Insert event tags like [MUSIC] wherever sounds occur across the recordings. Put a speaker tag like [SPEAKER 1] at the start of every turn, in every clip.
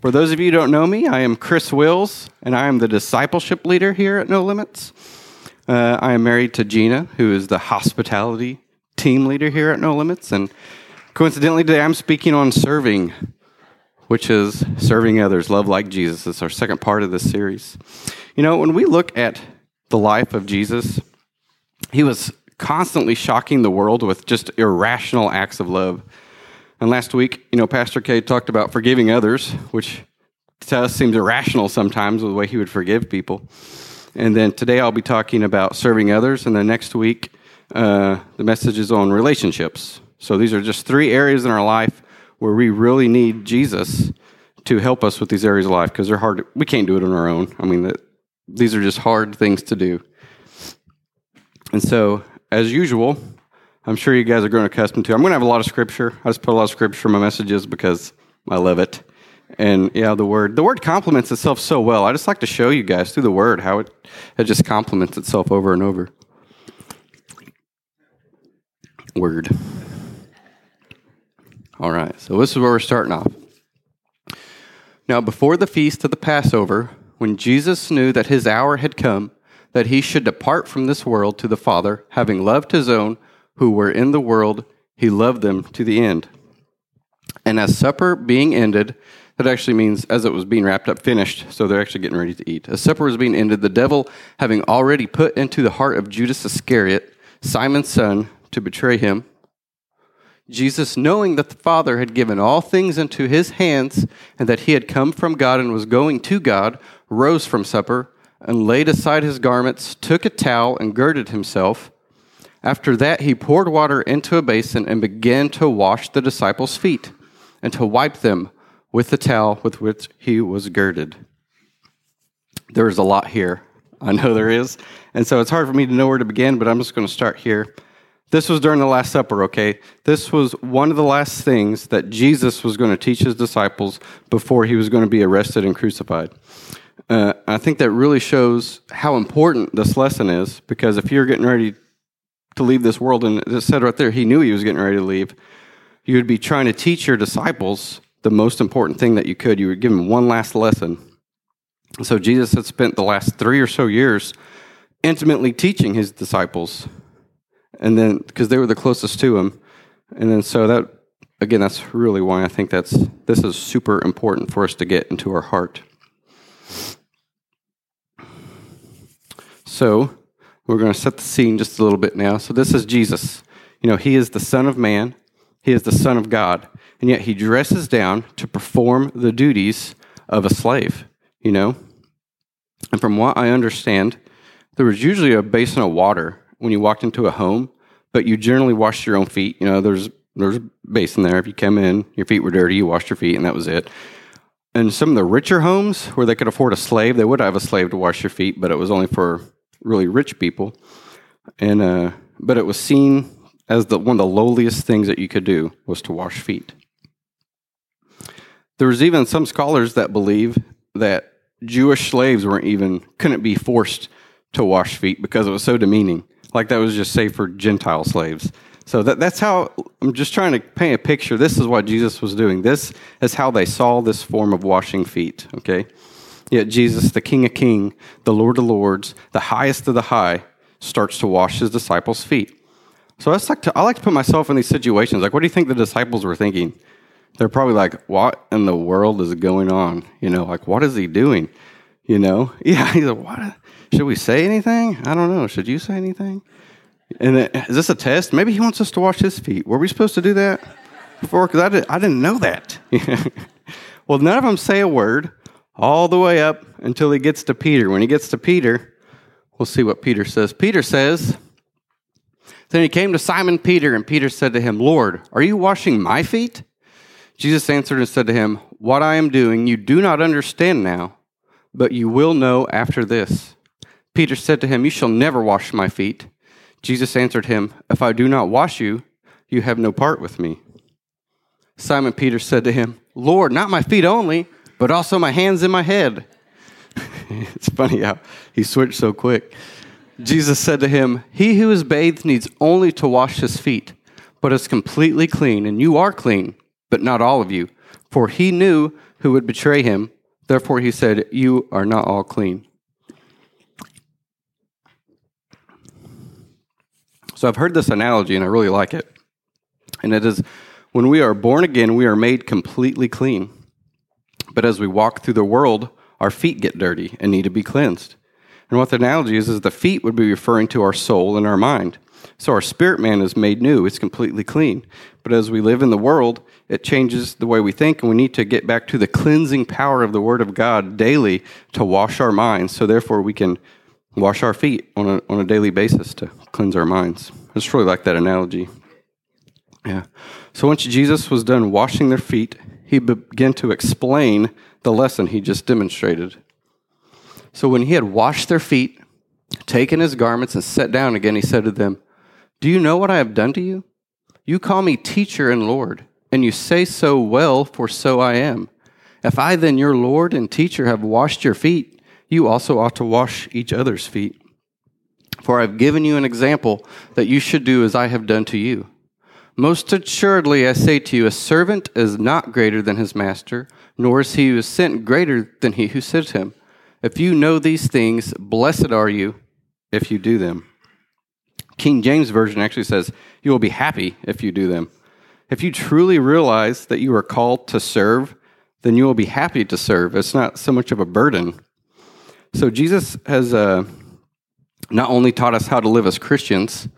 [SPEAKER 1] For those of you who don't know me, I am Chris Wills, and I am the discipleship leader here at No Limits. Uh, I am married to Gina, who is the hospitality team leader here at No Limits. And coincidentally, today I'm speaking on serving, which is serving others, love like Jesus. It's our second part of this series. You know, when we look at the life of Jesus, he was constantly shocking the world with just irrational acts of love. And last week, you know, Pastor K talked about forgiving others, which to us seems irrational sometimes with the way he would forgive people. And then today I'll be talking about serving others. And then next week, uh, the message is on relationships. So these are just three areas in our life where we really need Jesus to help us with these areas of life because they're hard. We can't do it on our own. I mean, the, these are just hard things to do. And so, as usual, I'm sure you guys are growing accustomed to. I'm going to have a lot of scripture. I just put a lot of scripture in my messages because I love it. And yeah, the word the word complements itself so well. I just like to show you guys through the word how it it just complements itself over and over. Word. All right, so this is where we're starting off. Now, before the feast of the Passover, when Jesus knew that his hour had come, that he should depart from this world to the Father, having loved his own who were in the world, he loved them to the end. And as supper being ended, that actually means as it was being wrapped up, finished, so they're actually getting ready to eat. As supper was being ended, the devil, having already put into the heart of Judas Iscariot, Simon's son, to betray him, Jesus, knowing that the Father had given all things into his hands, and that he had come from God and was going to God, rose from supper, and laid aside his garments, took a towel, and girded himself. After that, he poured water into a basin and began to wash the disciples' feet and to wipe them with the towel with which he was girded. There's a lot here. I know there is. And so it's hard for me to know where to begin, but I'm just going to start here. This was during the Last Supper, okay? This was one of the last things that Jesus was going to teach his disciples before he was going to be arrested and crucified. Uh, I think that really shows how important this lesson is because if you're getting ready to leave this world, and it said right there, he knew he was getting ready to leave. You would be trying to teach your disciples the most important thing that you could. You would give them one last lesson. So Jesus had spent the last three or so years intimately teaching his disciples, and then because they were the closest to him, and then so that again, that's really why I think that's this is super important for us to get into our heart. So we're going to set the scene just a little bit now. So, this is Jesus. You know, he is the Son of Man, he is the Son of God, and yet he dresses down to perform the duties of a slave, you know? And from what I understand, there was usually a basin of water when you walked into a home, but you generally washed your own feet. You know, there's there's a basin there. If you come in, your feet were dirty, you washed your feet, and that was it. And some of the richer homes where they could afford a slave, they would have a slave to wash your feet, but it was only for really rich people, and uh, but it was seen as the one of the lowliest things that you could do was to wash feet. There was even some scholars that believe that Jewish slaves weren't even couldn't be forced to wash feet because it was so demeaning. Like that was just safe for Gentile slaves. So that, that's how I'm just trying to paint a picture. This is what Jesus was doing. This is how they saw this form of washing feet. Okay. Yet Jesus, the King of Kings, the Lord of Lords, the highest of the high, starts to wash his disciples' feet. So I like to, I like to put myself in these situations. Like, what do you think the disciples were thinking? They're probably like, "What in the world is going on?" You know, like, "What is he doing?" You know, [LAUGHS] yeah. He's like, "What? Should we say anything? I don't know. Should you say anything?" And then, is this a test? Maybe he wants us to wash his feet. Were we supposed to do that before? Because I, did, I didn't know that. [LAUGHS] well, none of them say a word all the way up until he gets to Peter. When he gets to Peter, we'll see what Peter says. Peter says, Then he came to Simon Peter, and Peter said to him, Lord, are you washing my feet? Jesus answered and said to him, What I am doing you do not understand now, but you will know after this. Peter said to him, You shall never wash my feet. Jesus answered him, If I do not wash you, you have no part with me. Simon Peter said to him, Lord, not my feet only but also my hands in my head. [LAUGHS] it's funny how he switched so quick. Jesus said to him, He who is bathed needs only to wash his feet, but is completely clean, and you are clean, but not all of you. For he knew who would betray him. Therefore he said, You are not all clean. So I've heard this analogy and I really like it. And it is when we are born again, we are made completely clean. But as we walk through the world, our feet get dirty and need to be cleansed. And what the analogy is, is the feet would be referring to our soul and our mind. So our spirit man is made new, it's completely clean. But as we live in the world, it changes the way we think, and we need to get back to the cleansing power of the Word of God daily to wash our minds. So therefore, we can wash our feet on a, on a daily basis to cleanse our minds. I just really like that analogy. Yeah. So once Jesus was done washing their feet, he began to explain the lesson he just demonstrated. So when he had washed their feet, taken his garments, and sat down again, he said to them, Do you know what I have done to you? You call me teacher and Lord, and you say so well, for so I am. If I then, your Lord and teacher, have washed your feet, you also ought to wash each other's feet. For I have given you an example that you should do as I have done to you. Most assuredly, I say to you, a servant is not greater than his master, nor is he who is sent greater than he who sent him. If you know these things, blessed are you if you do them. King James Version actually says, You will be happy if you do them. If you truly realize that you are called to serve, then you will be happy to serve. It's not so much of a burden. So Jesus has uh, not only taught us how to live as Christians,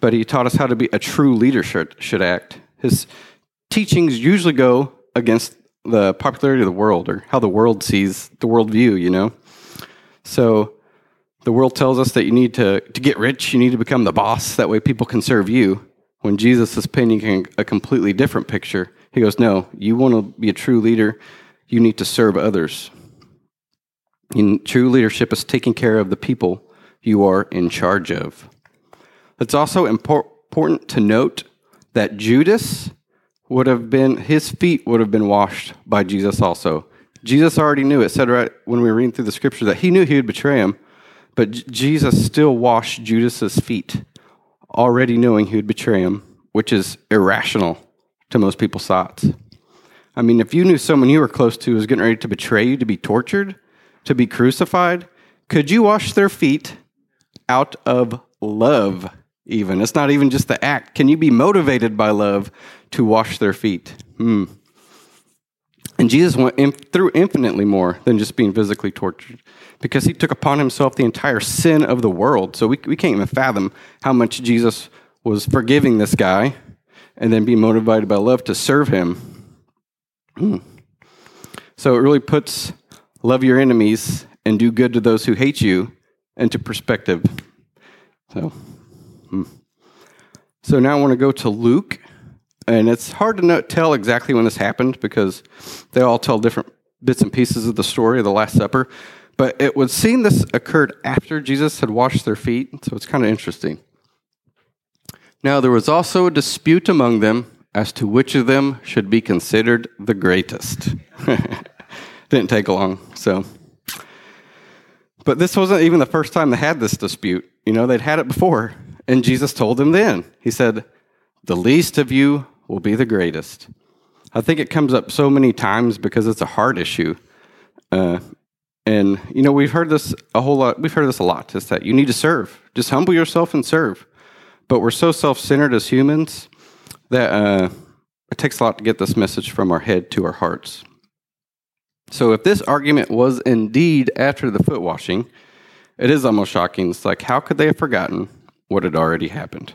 [SPEAKER 1] but he taught us how to be a true leader should, should act. His teachings usually go against the popularity of the world or how the world sees the worldview, you know? So the world tells us that you need to, to get rich, you need to become the boss. That way people can serve you. When Jesus is painting a completely different picture, he goes, No, you want to be a true leader, you need to serve others. In true leadership is taking care of the people you are in charge of. It's also important to note that Judas would have been, his feet would have been washed by Jesus also. Jesus already knew it, said right when we were reading through the scripture that he knew he would betray him, but Jesus still washed Judas's feet, already knowing he would betray him, which is irrational to most people's thoughts. I mean, if you knew someone you were close to was getting ready to betray you, to be tortured, to be crucified, could you wash their feet out of love, even? It's not even just the act. Can you be motivated by love to wash their feet? Hmm. And Jesus went in, through infinitely more than just being physically tortured because he took upon himself the entire sin of the world. So we, we can't even fathom how much Jesus was forgiving this guy and then being motivated by love to serve him. Hmm. So it really puts love your enemies and do good to those who hate you into perspective. So, hmm. so now I want to go to Luke, and it's hard to know, tell exactly when this happened because they all tell different bits and pieces of the story of the Last Supper. But it would seem this occurred after Jesus had washed their feet, so it's kind of interesting. Now, there was also a dispute among them as to which of them should be considered the greatest. [LAUGHS] Didn't take long, so. But this wasn't even the first time they had this dispute. You know, they'd had it before. And Jesus told them then, He said, The least of you will be the greatest. I think it comes up so many times because it's a hard issue. Uh, and, you know, we've heard this a whole lot. We've heard this a lot is that you need to serve. Just humble yourself and serve. But we're so self centered as humans that uh, it takes a lot to get this message from our head to our hearts. So, if this argument was indeed after the foot washing, it is almost shocking. It's like, how could they have forgotten what had already happened?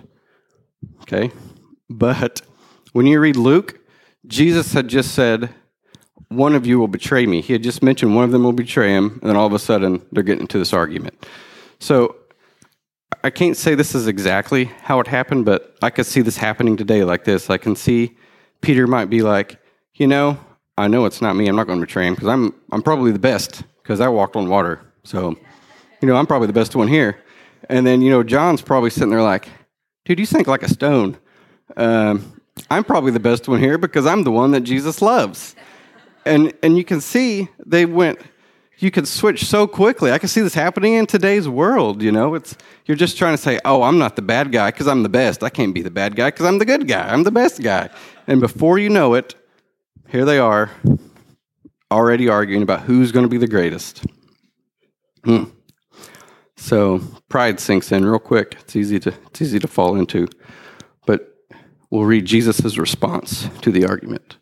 [SPEAKER 1] Okay? But when you read Luke, Jesus had just said, One of you will betray me. He had just mentioned one of them will betray him, and then all of a sudden they're getting into this argument. So, I can't say this is exactly how it happened, but I could see this happening today like this. I can see Peter might be like, you know, I know it's not me. I'm not going to betray him because I'm I'm probably the best because I walked on water. So, you know, I'm probably the best one here. And then you know, John's probably sitting there like, dude, you think like a stone. Um, I'm probably the best one here because I'm the one that Jesus loves. And and you can see they went. You can switch so quickly. I can see this happening in today's world. You know, it's you're just trying to say, "Oh, I'm not the bad guy because I'm the best. I can't be the bad guy because I'm the good guy. I'm the best guy." And before you know it, here they are already arguing about who's going to be the greatest. Hmm. So pride sinks in real quick. It's easy to it's easy to fall into. But we'll read Jesus' response to the argument.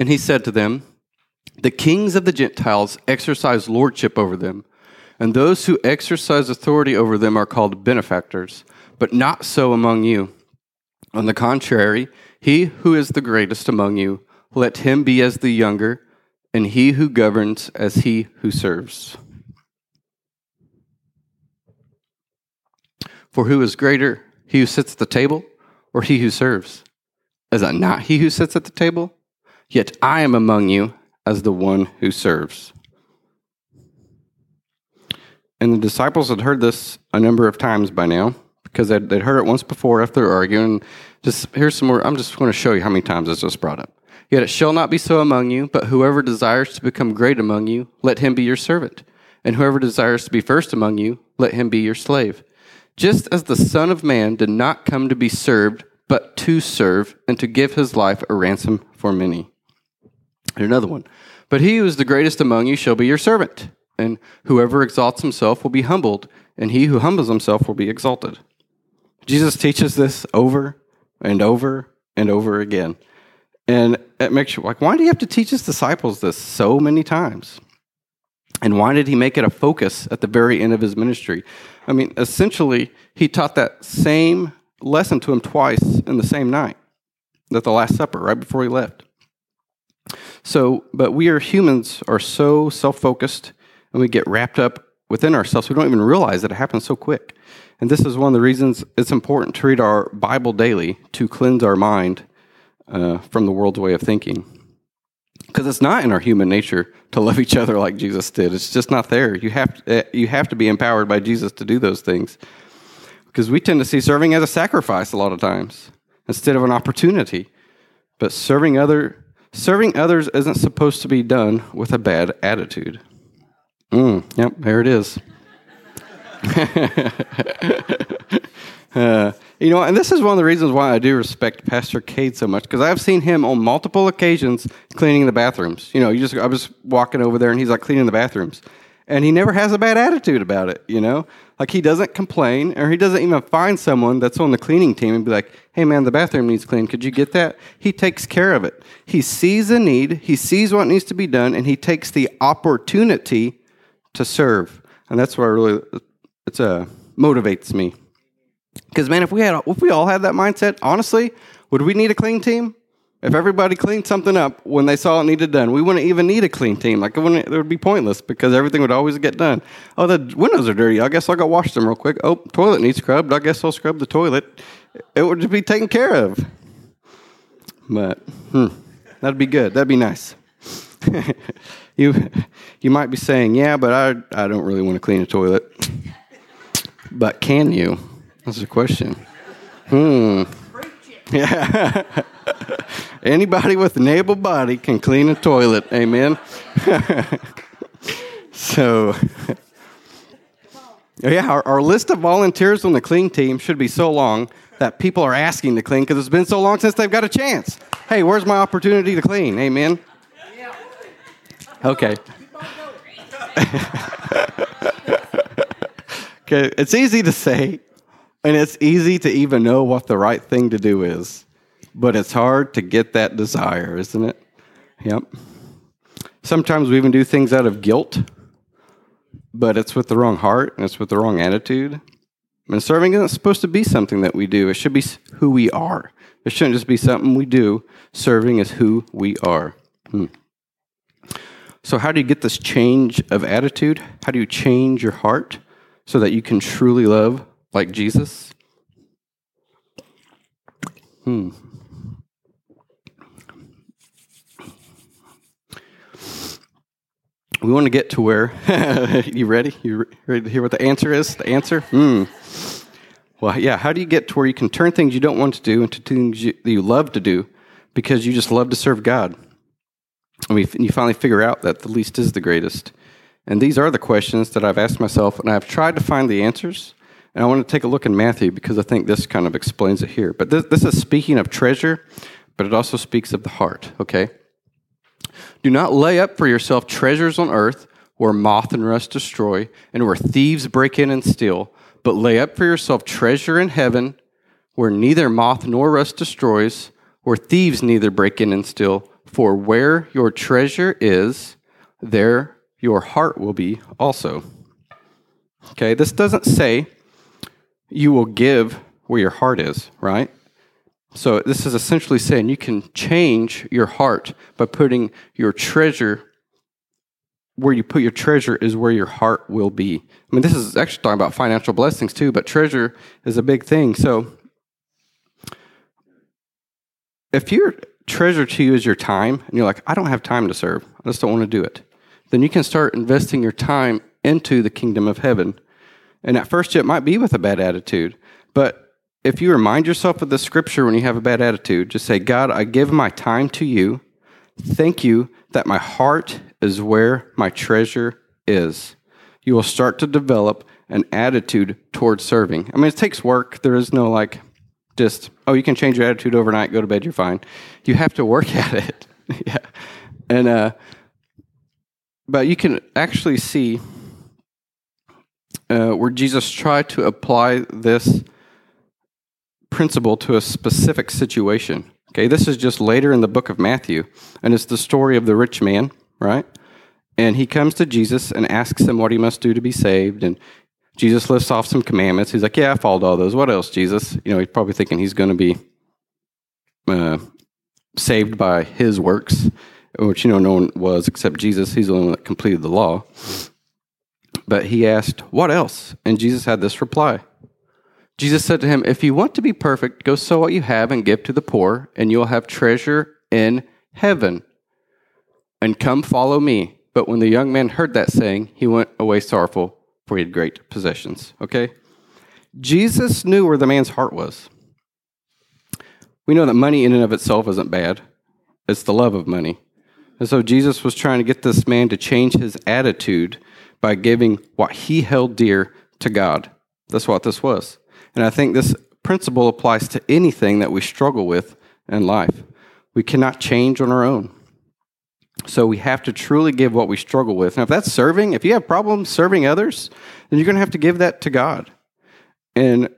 [SPEAKER 1] And he said to them, The kings of the Gentiles exercise lordship over them, and those who exercise authority over them are called benefactors, but not so among you. On the contrary, he who is the greatest among you, let him be as the younger, and he who governs as he who serves. For who is greater, he who sits at the table, or he who serves? Is it not he who sits at the table? Yet I am among you as the one who serves. And the disciples had heard this a number of times by now because they'd, they'd heard it once before after arguing. Just here's some more. I'm just going to show you how many times this was brought up. Yet it shall not be so among you, but whoever desires to become great among you, let him be your servant. And whoever desires to be first among you, let him be your slave. Just as the Son of Man did not come to be served, but to serve, and to give his life a ransom for many. Another one. But he who is the greatest among you shall be your servant. And whoever exalts himself will be humbled, and he who humbles himself will be exalted. Jesus teaches this over and over and over again. And it makes you like, why do you have to teach his disciples this so many times? And why did he make it a focus at the very end of his ministry? I mean, essentially, he taught that same lesson to him twice in the same night, at the Last Supper, right before he left. So, but we are humans are so self focused and we get wrapped up within ourselves, we don't even realize that it happens so quick. And this is one of the reasons it's important to read our Bible daily to cleanse our mind uh, from the world's way of thinking. Because it's not in our human nature to love each other like Jesus did. It's just not there. You have uh, you have to be empowered by Jesus to do those things. Because we tend to see serving as a sacrifice a lot of times instead of an opportunity. But serving other serving others isn't supposed to be done with a bad attitude. Mm, yep, there it is. [LAUGHS] uh, you know, and this is one of the reasons why I do respect Pastor Cade so much because I've seen him on multiple occasions cleaning the bathrooms. You know, you just I was walking over there and he's like cleaning the bathrooms, and he never has a bad attitude about it. You know, like he doesn't complain or he doesn't even find someone that's on the cleaning team and be like, "Hey, man, the bathroom needs cleaned. Could you get that?" He takes care of it. He sees a need, he sees what needs to be done, and he takes the opportunity to serve. And that's what I really it's uh, motivates me. Because man, if we had if we all had that mindset, honestly, would we need a clean team? If everybody cleaned something up when they saw it needed done, we wouldn't even need a clean team. Like it, wouldn't, it would be pointless because everything would always get done. Oh, the windows are dirty. I guess I'll go wash them real quick. Oh, toilet needs scrubbed. I guess I'll scrub the toilet. It would just be taken care of. But hmm, that'd be good. That'd be nice. [LAUGHS] you you might be saying, yeah, but I I don't really want to clean a toilet. But can you? That's a question. Hmm. Yeah. [LAUGHS] Anybody with an able body can clean a toilet. Amen. [LAUGHS] so, yeah, our, our, list of volunteers on the clean team should be so long that people are asking to clean because it's been so long since they've got a chance. Hey, where's my opportunity to clean? Amen. Okay. [LAUGHS] okay, it's easy to say, and it's easy to even know what the right thing to do is, but it's hard to get that desire, isn't it? Yep. Sometimes we even do things out of guilt, but it's with the wrong heart and it's with the wrong attitude. And serving isn't supposed to be something that we do, it should be who we are. It shouldn't just be something we do. Serving is who we are. Hmm. So, how do you get this change of attitude? How do you change your heart so that you can truly love like Jesus? Hmm. We want to get to where. [LAUGHS] you ready? You ready to hear what the answer is? The answer? Hmm. Well, yeah. How do you get to where you can turn things you don't want to do into things you, you love to do because you just love to serve God? and we, you finally figure out that the least is the greatest. And these are the questions that I've asked myself, and I've tried to find the answers. And I want to take a look in Matthew because I think this kind of explains it here. But this, this is speaking of treasure, but it also speaks of the heart, okay? Do not lay up for yourself treasures on earth where moth and rust destroy and where thieves break in and steal, but lay up for yourself treasure in heaven where neither moth nor rust destroys, where thieves neither break in and steal. For where your treasure is, there your heart will be also. Okay, this doesn't say you will give where your heart is, right? So this is essentially saying you can change your heart by putting your treasure where you put your treasure is where your heart will be. I mean, this is actually talking about financial blessings too, but treasure is a big thing. So if your treasure to you is your time and you're like, I don't have time to serve, I just don't want to do it, then you can start investing your time into the kingdom of heaven. And at first, it might be with a bad attitude, but if you remind yourself of the scripture when you have a bad attitude, just say, God, I give my time to you. Thank you that my heart is where my treasure is. You will start to develop an attitude towards serving. I mean, it takes work. There is no like, just, oh, you can change your attitude overnight, go to bed, you're fine. You have to work [LAUGHS] at it. yeah. And, uh, but you can actually see uh, where Jesus tried to apply this principle to a specific situation. Okay, this is just later in the book of Matthew, and it's the story of the rich man, right? And he comes to Jesus and asks him what he must do to be saved. And Jesus lists off some commandments. He's like, Yeah, I followed all those. What else, Jesus? You know, he's probably thinking he's going to be uh, saved by his works, which, you know, no one was except Jesus. He's the one that completed the law. But he asked, What else? And Jesus had this reply Jesus said to him, If you want to be perfect, go sell what you have and give to the poor, and you'll have treasure in heaven. And come follow me. But when the young man heard that saying, he went away sorrowful, for he had great possessions. Okay? Jesus knew where the man's heart was. We know that money in and of itself isn't bad, it's the love of money. And so Jesus was trying to get this man to change his attitude by giving what he held dear to God. That's what this was. And I think this principle applies to anything that we struggle with in life. We cannot change on our own. So we have to truly give what we struggle with. Now, if that's serving, if you have problems serving others, then you're going to have to give that to God. And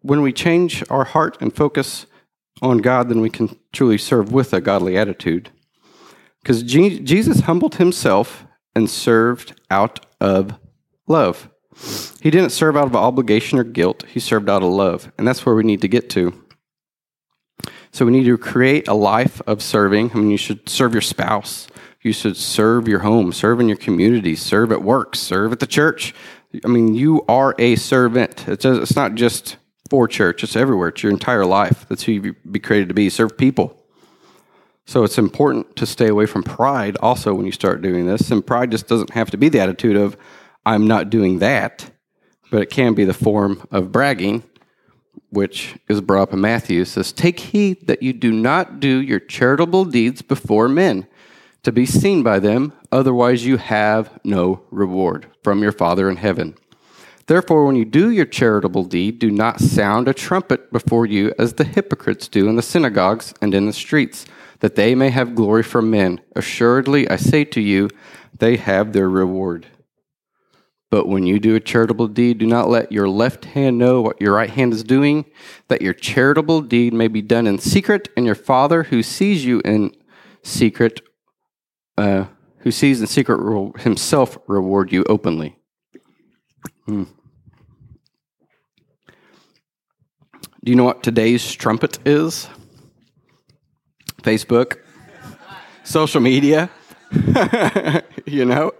[SPEAKER 1] when we change our heart and focus on God, then we can truly serve with a godly attitude. Because Jesus humbled himself and served out of love. He didn't serve out of obligation or guilt, he served out of love. And that's where we need to get to. So we need to create a life of serving. I mean, you should serve your spouse, you should serve your home, serve in your community, serve at work, serve at the church. I mean, you are a servant. It's, not just for church, it's everywhere. It's your entire life. That's who you be created to be. Serve people. So it's important to stay away from pride also when you start doing this. And pride just doesn't have to be the attitude of, I'm not doing that, but it can be the form of bragging, which is brought up in Matthew. It says, Take heed that you do not do your charitable deeds before men to be seen by them, otherwise you have no reward from your Father in heaven. Therefore, when you do your charitable deed, do not sound a trumpet before you as the hypocrites do in the synagogues and in the streets, that they may have glory from men. Assuredly, I say to you, they have their reward. But when you do a charitable deed, do not let your left hand know what your right hand is doing, that your charitable deed may be done in secret, and your Father who sees you in secret, uh, who sees in secret, will himself reward you openly. Hmm. Do you know what today's trumpet is? Facebook, social media. [LAUGHS] you know,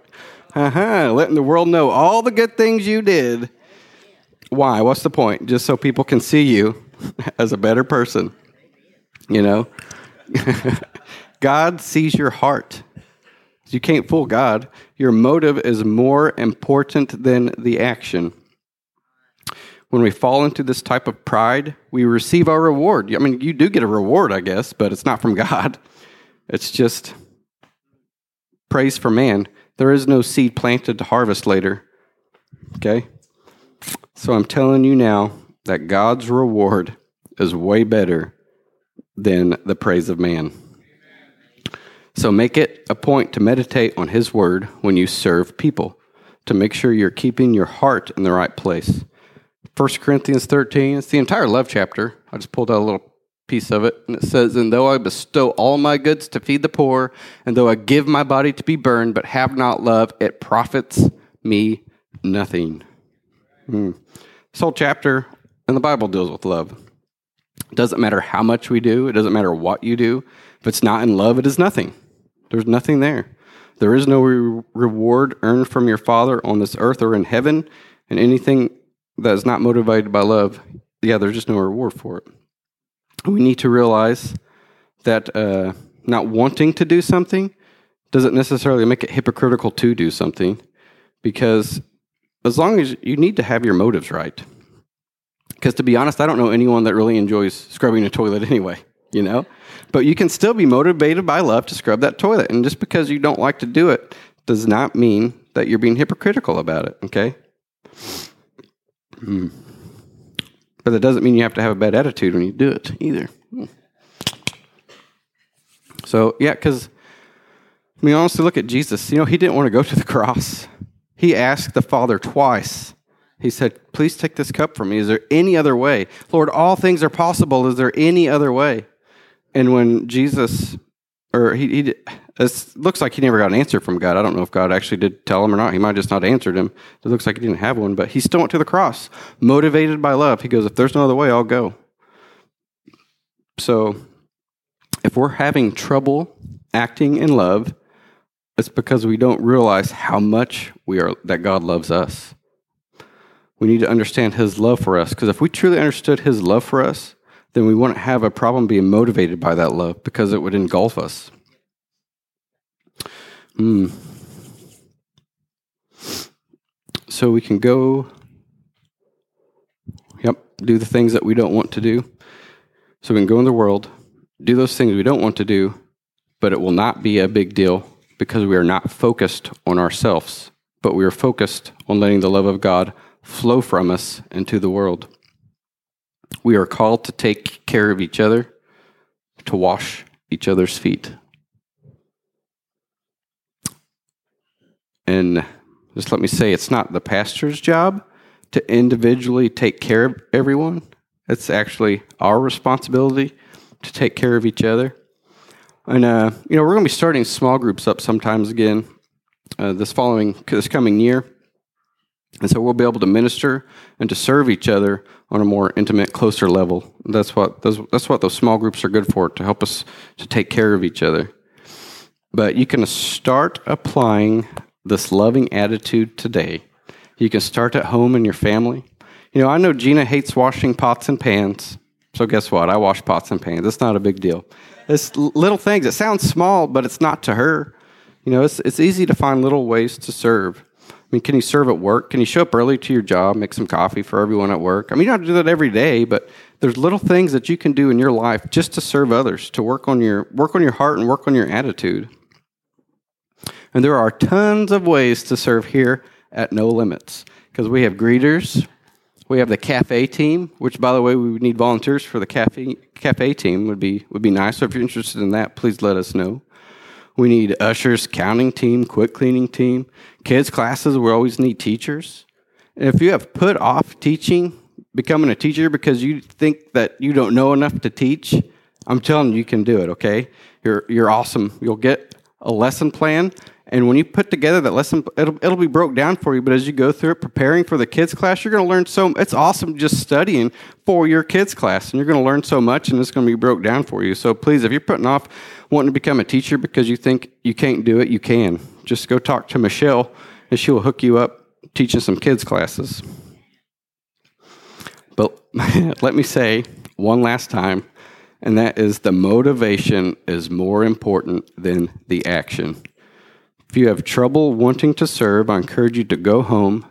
[SPEAKER 1] uh-huh, letting the world know all the good things you did. Why? What's the point? Just so people can see you [LAUGHS] as a better person. You know? [LAUGHS] God sees your heart. You can't fool God. Your motive is more important than the action. When we fall into this type of pride, we receive our reward. I mean, you do get a reward, I guess, but it's not from [LAUGHS] God. It's just praise for man. There is no seed planted to harvest later. Okay? So I'm telling you now that God's reward is way better than the praise of man. So make it a point to meditate on His Word when you serve people, to make sure you're keeping your heart in the right place. 1 Corinthians 13, it's the entire love chapter. I just pulled out a little piece of it, and it says, And though I bestow all my goods to feed the poor, and though I give my body to be burned, but have not love, it profits me nothing. Hmm. This whole chapter in the Bible deals with love. It doesn't matter how much we do, it doesn't matter what you do. If it's not in love, it is nothing. There's nothing there. There is no re- reward earned from your Father on this earth or in heaven, and anything that is not motivated by love, yeah, there's just no reward for it. We need to realize that uh, not wanting to do something doesn't necessarily make it hypocritical to do something, because as long as you need to have your motives right. Because to be honest, I don't know anyone that really enjoys scrubbing a toilet [LAUGHS] anyway, you know? But you can still be motivated by love to scrub that toilet. And just because you don't like to do it does not mean that you're being hypocritical about it, okay? Hmm. But that doesn't mean you have to have a bad attitude when you do it either. Hmm. So, yeah, because I mean, honestly, look at Jesus. You know, he didn't want to go to the cross. He asked the Father twice. He said, Please take this cup from me. Is there any other way? Lord, all things are possible. Is there any other way? And when Jesus, or he, he it looks like he never got an answer from God. I don't know if God actually did tell him or not. He might have just not answered him. It looks like he didn't have one, but he still went to the cross, motivated by love. He goes, If there's no other way, I'll go. So if we're having trouble acting in love, it's because we don't realize how much we are that God loves us. We need to understand his love for us because if we truly understood his love for us, then we wouldn't have a problem being motivated by that love because it would engulf us. Hmm. So we can go, yep, do the things that we don't want to do. So we can go in the world, do those things we don't want to do, but it will not be a big deal because we are not focused on ourselves, but we are focused on letting the love of God flow from us into the world. We are called to take care of each other, to wash each other's feet. And just let me say, it's not the pastor's job to individually take care of everyone. It's actually our responsibility to take care of each other. And uh, you know, we're going to be starting small groups up sometimes again uh, this following this coming year, and so we'll be able to minister and to serve each other on a more intimate, closer level. That's what those, that's what those small groups are good for to help us to take care of each other. But you can start applying this loving attitude today. You can start at home in your family. You know, I know Gina hates washing pots and pans. So guess what? I wash pots and pans. It's not a big deal. It's little things. It sounds small, but it's not to her. You know, it's it's easy to find little ways to serve. I mean, can you serve at work? Can you show up early to your job, make some coffee for everyone at work? I mean, you don't have to do that every day, but there's little things that you can do in your life just to serve others, to work on your work on your heart and work on your attitude. And there are tons of ways to serve here at No Limits because we have greeters, we have the cafe team, which, by the way, we would need volunteers for the cafe cafe team. would be would be nice. So if you're interested in that, please let us know. We need ushers, counting team, quick cleaning team, kids classes. We always need teachers. And if you have put off teaching, becoming a teacher because you think that you don't know enough to teach, I'm telling you, you can do it. Okay, you're you're awesome. You'll get a lesson plan and when you put together that lesson, it'll, it'll be broke down for you. But as you go through it, preparing for the kids' class, you're going to learn so. It's awesome just studying for your kids' class, and you're going to learn so much, and it's going to be broke down for you. So please, if you're putting off wanting to become a teacher because you think you can't do it, you can. Just go talk to Michelle, and she will hook you up teaching some kids' classes. But [LAUGHS] let me say one last time, and that is the motivation is more important than the action. If you have trouble wanting to serve, I encourage you to go home,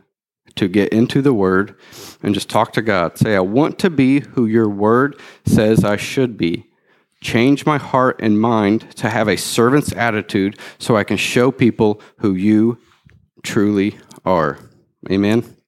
[SPEAKER 1] to get into the Word, and just talk to God. Say, I want to be who your Word says I should be. Change my heart and mind to have a servant's attitude so I can show people who you truly are. Amen.